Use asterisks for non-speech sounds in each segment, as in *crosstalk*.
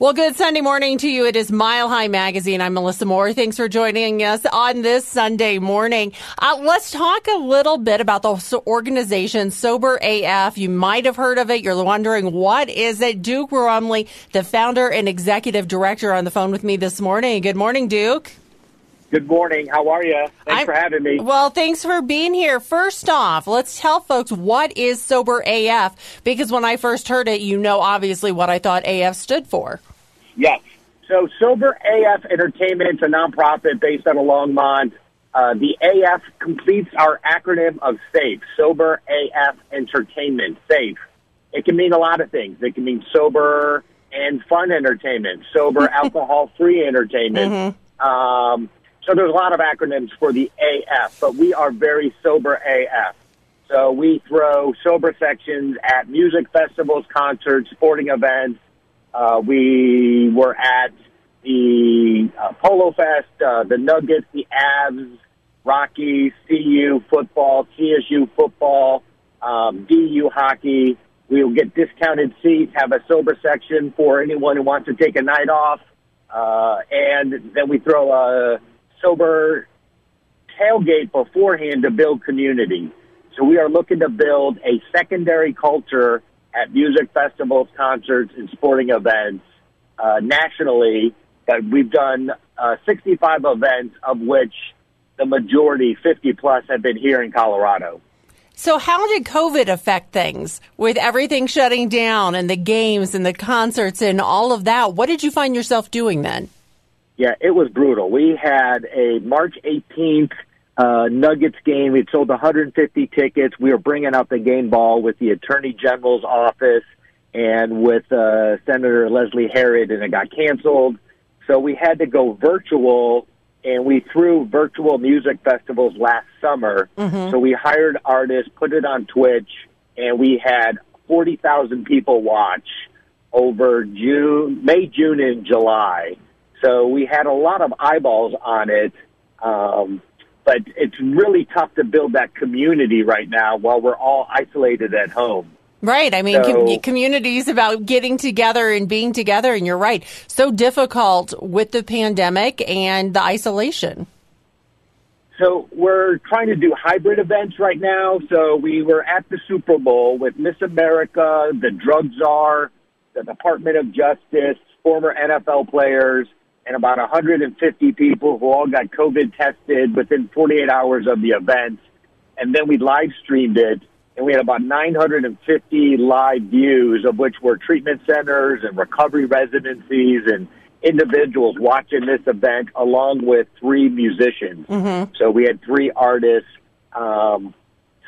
Well, good Sunday morning to you. It is Mile High Magazine. I'm Melissa Moore. Thanks for joining us on this Sunday morning. Uh, let's talk a little bit about the organization Sober AF. You might have heard of it. You're wondering what is it? Duke Rumley, the founder and executive director, on the phone with me this morning. Good morning, Duke. Good morning. How are you? Thanks I'm, for having me. Well, thanks for being here. First off, let's tell folks what is Sober AF because when I first heard it, you know obviously what I thought AF stood for. Yes. So Sober AF Entertainment is a nonprofit based out of Longmont. Uh, the AF completes our acronym of SAFE, Sober AF Entertainment, SAFE. It can mean a lot of things. It can mean sober and fun entertainment, sober *laughs* alcohol free entertainment. Mm-hmm. Um, so there's a lot of acronyms for the AF, but we are very sober AF. So we throw sober sections at music festivals, concerts, sporting events. Uh, we were at the uh, Polo Fest, uh, the Nuggets, the Avs, Rockies, CU football, CSU football, um, DU hockey. We will get discounted seats, have a sober section for anyone who wants to take a night off, uh, and then we throw a sober tailgate beforehand to build community. So we are looking to build a secondary culture at music festivals, concerts, and sporting events uh, nationally. That we've done uh, 65 events, of which the majority, 50 plus, have been here in Colorado. So, how did COVID affect things with everything shutting down and the games and the concerts and all of that? What did you find yourself doing then? Yeah, it was brutal. We had a March 18th uh, Nuggets game. We sold 150 tickets. We were bringing out the game ball with the Attorney General's office and with uh, Senator Leslie Herod, and it got canceled. So we had to go virtual, and we threw virtual music festivals last summer. Mm-hmm. So we hired artists, put it on Twitch, and we had 40,000 people watch over June, May, June, and July. So we had a lot of eyeballs on it. Um, but it's really tough to build that community right now while we're all isolated at home. Right. I mean, so, com- community is about getting together and being together. And you're right. So difficult with the pandemic and the isolation. So we're trying to do hybrid events right now. So we were at the Super Bowl with Miss America, the drug czar, the Department of Justice, former NFL players, and about 150 people who all got COVID tested within 48 hours of the event. And then we live streamed it, and we had about 950 live views, of which were treatment centers and recovery residencies and individuals watching this event, along with three musicians. Mm-hmm. So we had three artists. Um,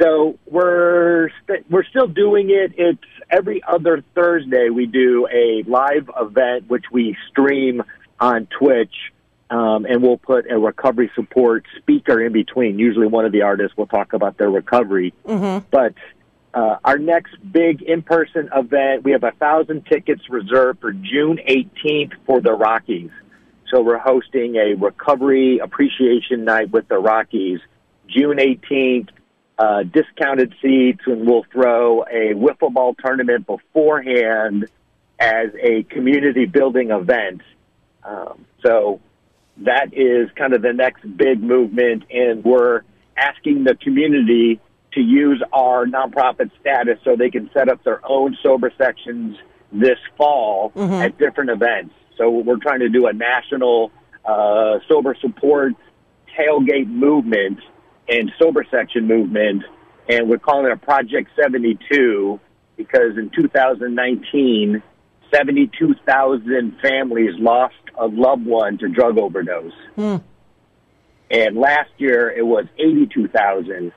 so we're we st- we're still doing it. It's every other Thursday we do a live event, which we stream on Twitch, um, and we'll put a recovery support speaker in between. Usually, one of the artists will talk about their recovery. Mm-hmm. But uh, our next big in-person event, we have a thousand tickets reserved for June 18th for the Rockies. So we're hosting a recovery appreciation night with the Rockies, June 18th. Uh, discounted seats, and we'll throw a wiffle ball tournament beforehand as a community building event. Um, so that is kind of the next big movement, and we're asking the community to use our nonprofit status so they can set up their own sober sections this fall mm-hmm. at different events. So we're trying to do a national uh, sober support tailgate movement and sober section movement, and we're calling it a Project 72 because in 2019, 72,000 families lost a loved one to drug overdose. Hmm. And last year it was 82,000.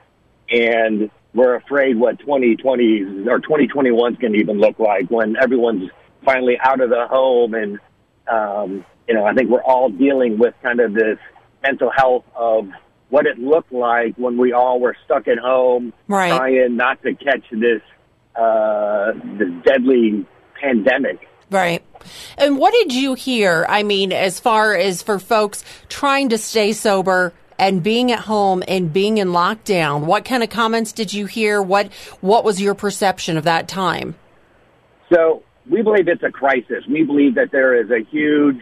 And we're afraid what 2020 or 2021 is going to even look like when everyone's finally out of the home. And, um, you know, I think we're all dealing with kind of this mental health of what it looked like when we all were stuck at home, right. trying not to catch this, uh, this deadly pandemic. Right. And what did you hear? I mean, as far as for folks trying to stay sober and being at home and being in lockdown, what kind of comments did you hear? What what was your perception of that time? So we believe it's a crisis. We believe that there is a huge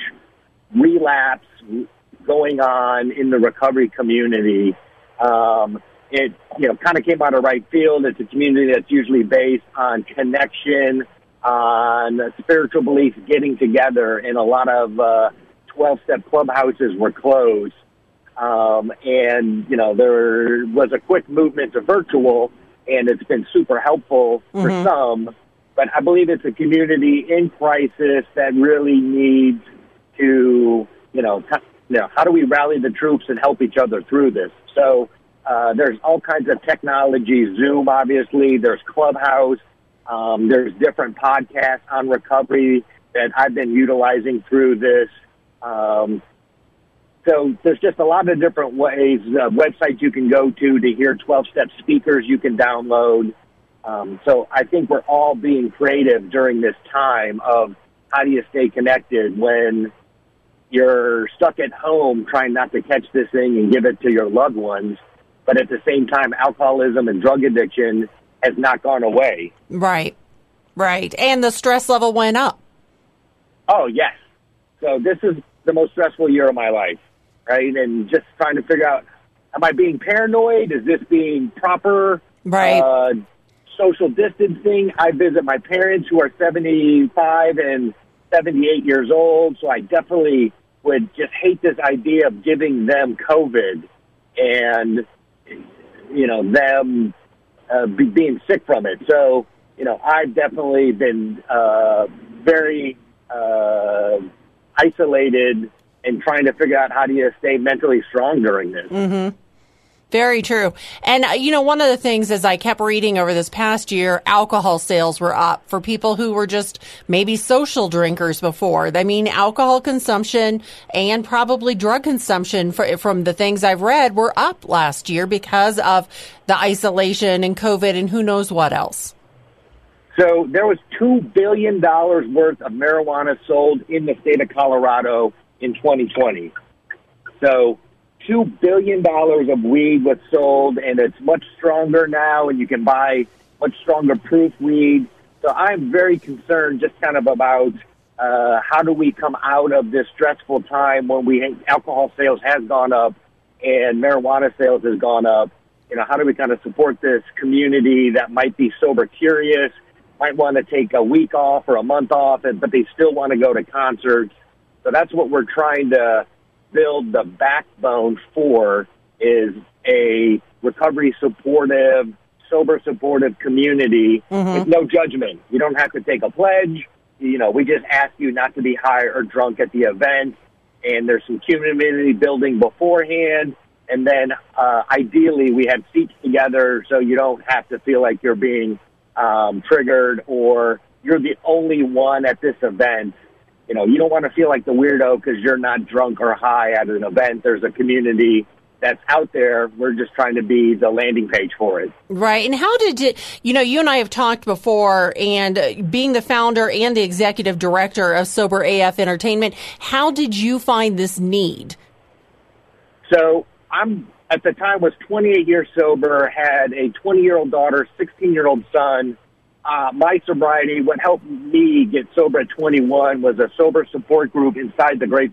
relapse going on in the recovery community. Um, it you know kind of came out of right field. It's a community that's usually based on connection, on spiritual beliefs, getting together, and a lot of uh, twelve-step clubhouses were closed. Um, and you know there was a quick movement to virtual, and it's been super helpful for mm-hmm. some. But I believe it's a community in crisis that really needs to, you know, t- you know, how do we rally the troops and help each other through this? So uh, there's all kinds of technology, Zoom, obviously. There's Clubhouse. Um, there's different podcasts on recovery that I've been utilizing through this. Um, so there's just a lot of different ways, uh, websites you can go to to hear 12 step speakers you can download. Um, so I think we're all being creative during this time of how do you stay connected when you're stuck at home trying not to catch this thing and give it to your loved ones but at the same time, alcoholism and drug addiction has not gone away. Right, right. And the stress level went up. Oh, yes. So this is the most stressful year of my life, right? And just trying to figure out, am I being paranoid? Is this being proper? Right. Uh, social distancing. I visit my parents who are 75 and 78 years old, so I definitely would just hate this idea of giving them COVID. And you know, them uh, be, being sick from it. So, you know, I've definitely been uh, very uh, isolated and trying to figure out how do you stay mentally strong during this. Mm-hmm. Very true. And, uh, you know, one of the things as I kept reading over this past year, alcohol sales were up for people who were just maybe social drinkers before. I mean, alcohol consumption and probably drug consumption for, from the things I've read were up last year because of the isolation and COVID and who knows what else. So there was $2 billion worth of marijuana sold in the state of Colorado in 2020. So two billion dollars of weed was sold, and it's much stronger now, and you can buy much stronger proof weed. So I'm very concerned, just kind of about uh, how do we come out of this stressful time when we alcohol sales has gone up and marijuana sales has gone up. You know, how do we kind of support this community that might be sober curious, might want to take a week off or a month off, and, but they still want to go to concerts. So that's what we're trying to build the backbone for is a recovery supportive, sober supportive community mm-hmm. with no judgment. You don't have to take a pledge. You know, we just ask you not to be high or drunk at the event. And there's some community building beforehand. And then uh, ideally, we have seats together so you don't have to feel like you're being um, triggered or you're the only one at this event you know, you don't want to feel like the weirdo because you're not drunk or high at an event. There's a community that's out there. We're just trying to be the landing page for it. Right. And how did it, you know, you and I have talked before, and uh, being the founder and the executive director of Sober AF Entertainment, how did you find this need? So I'm at the time was 28 years sober, had a 20 year old daughter, 16 year old son uh, my sobriety, what helped me get sober at 21 was a sober support group inside the Great.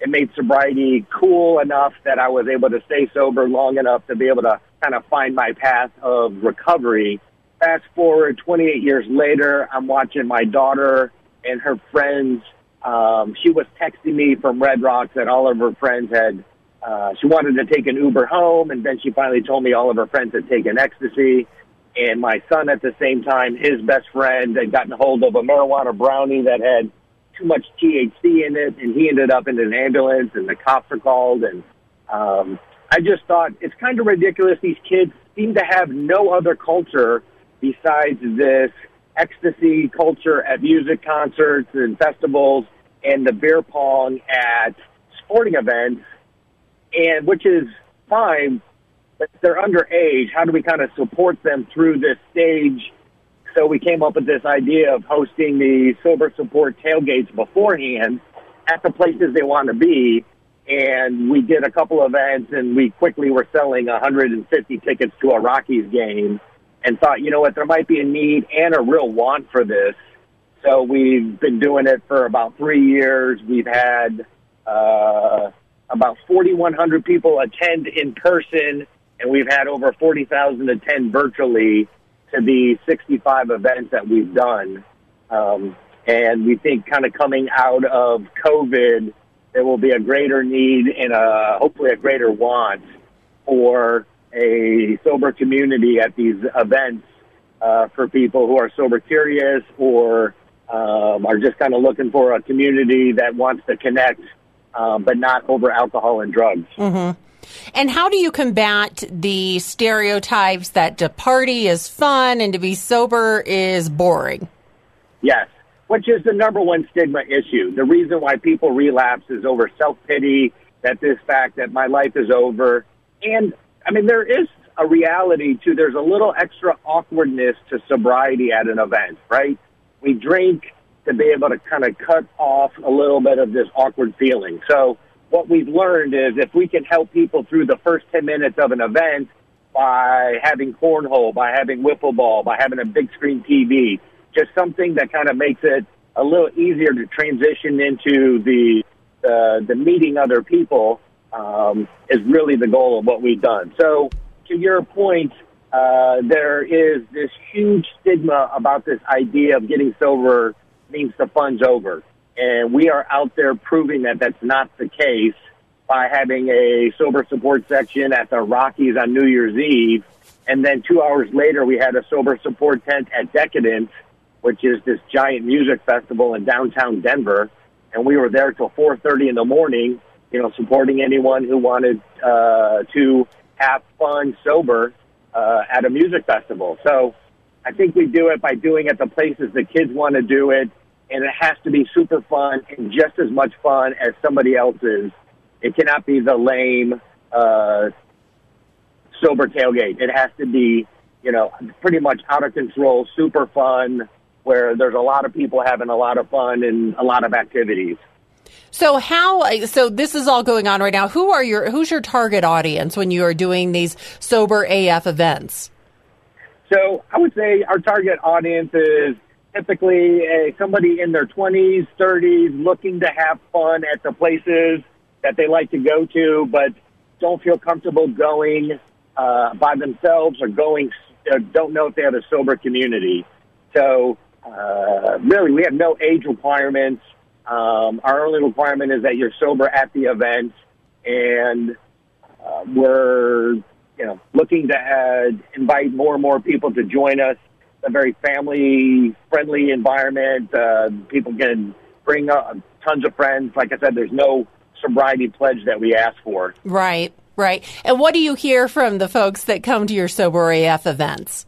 It made sobriety cool enough that I was able to stay sober long enough to be able to kind of find my path of recovery. Fast forward 28 years later, I'm watching my daughter and her friends. Um, she was texting me from Red Rocks that all of her friends had. Uh, she wanted to take an Uber home, and then she finally told me all of her friends had taken ecstasy and my son at the same time, his best friend had gotten hold of a marijuana brownie that had too much THC in it, and he ended up in an ambulance, and the cops are called. And um, I just thought it's kind of ridiculous. These kids seem to have no other culture besides this ecstasy culture at music concerts and festivals, and the beer pong at sporting events, and which is fine they're underage. How do we kind of support them through this stage? So we came up with this idea of hosting the sober support tailgates beforehand at the places they want to be. And we did a couple of events and we quickly were selling 150 tickets to a Rockies game and thought, you know what, there might be a need and a real want for this. So we've been doing it for about three years. We've had uh, about 4,100 people attend in person, and we've had over 40,000 attend virtually to the 65 events that we've done. Um, and we think kind of coming out of COVID, there will be a greater need and a, hopefully a greater want for a sober community at these events uh, for people who are sober curious or um, are just kind of looking for a community that wants to connect, um, but not over alcohol and drugs. Mm-hmm. And how do you combat the stereotypes that to party is fun and to be sober is boring? Yes, which is the number one stigma issue. The reason why people relapse is over self pity, that this fact that my life is over. And I mean, there is a reality to there's a little extra awkwardness to sobriety at an event, right? We drink to be able to kind of cut off a little bit of this awkward feeling. So what we've learned is if we can help people through the first 10 minutes of an event by having cornhole, by having wiffle ball, by having a big screen TV, just something that kind of makes it a little easier to transition into the uh, the meeting other people um, is really the goal of what we've done. So, to your point, uh, there is this huge stigma about this idea of getting sober means the fun's over, and we are out there proving that that's not the case by having a sober support section at the Rockies on New Year's Eve, and then two hours later we had a sober support tent at Decadence which is this giant music festival in downtown Denver. And we were there till 4:30 in the morning, you know, supporting anyone who wanted uh, to have fun sober uh, at a music festival. So I think we do it by doing it the places the kids want to do it, and it has to be super fun and just as much fun as somebody else's. It cannot be the lame uh, sober tailgate. It has to be, you know, pretty much out of control, super fun, where there's a lot of people having a lot of fun and a lot of activities. So how so this is all going on right now. Who are your who's your target audience when you are doing these sober AF events? So I would say our target audience is typically a, somebody in their 20s, 30s looking to have fun at the places that they like to go to but don't feel comfortable going uh, by themselves or going uh, don't know if they have a sober community. So uh, really, we have no age requirements. Um, our only requirement is that you're sober at the event, and uh, we're you know looking to uh, invite more and more people to join us. A very family friendly environment. Uh, people can bring uh, tons of friends. Like I said, there's no sobriety pledge that we ask for. Right, right. And what do you hear from the folks that come to your sober AF events?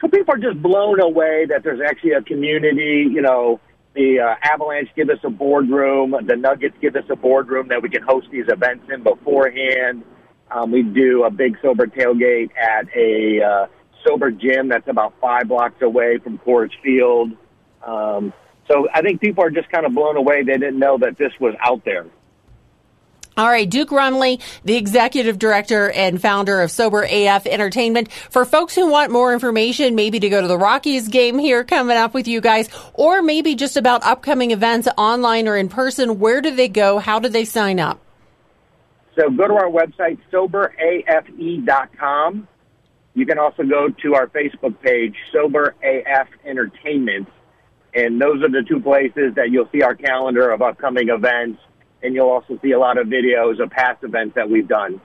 So people are just blown away that there's actually a community. You know, the uh, Avalanche give us a boardroom. The Nuggets give us a boardroom that we can host these events in beforehand. Um, we do a big sober tailgate at a uh, sober gym that's about five blocks away from Coors Field. Um, so I think people are just kind of blown away. They didn't know that this was out there. All right, Duke Rumley, the executive director and founder of Sober AF Entertainment. For folks who want more information, maybe to go to the Rockies game here coming up with you guys, or maybe just about upcoming events online or in person, where do they go? How do they sign up? So go to our website, soberafe.com. You can also go to our Facebook page, Sober AF Entertainment. And those are the two places that you'll see our calendar of upcoming events and you'll also see a lot of videos of past events that we've done.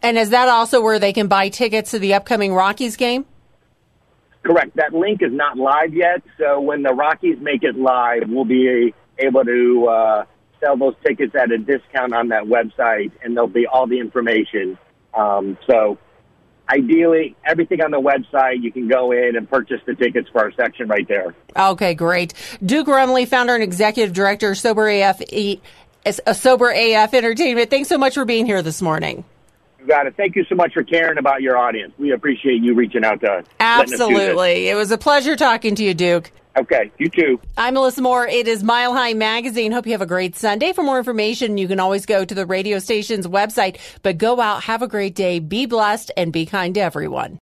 And is that also where they can buy tickets to the upcoming Rockies game? Correct. That link is not live yet, so when the Rockies make it live, we'll be able to uh, sell those tickets at a discount on that website, and there'll be all the information. Um, so, ideally, everything on the website, you can go in and purchase the tickets for our section right there. Okay, great. Duke Rumley, founder and executive director, of Sober AF a uh, Sober AF Entertainment. Thanks so much for being here this morning. You got it. Thank you so much for caring about your audience. We appreciate you reaching out to us. Absolutely. It was a pleasure talking to you, Duke. Okay, you too. I'm Melissa Moore. It is Mile High Magazine. Hope you have a great Sunday. For more information, you can always go to the radio station's website. But go out, have a great day, be blessed, and be kind to everyone.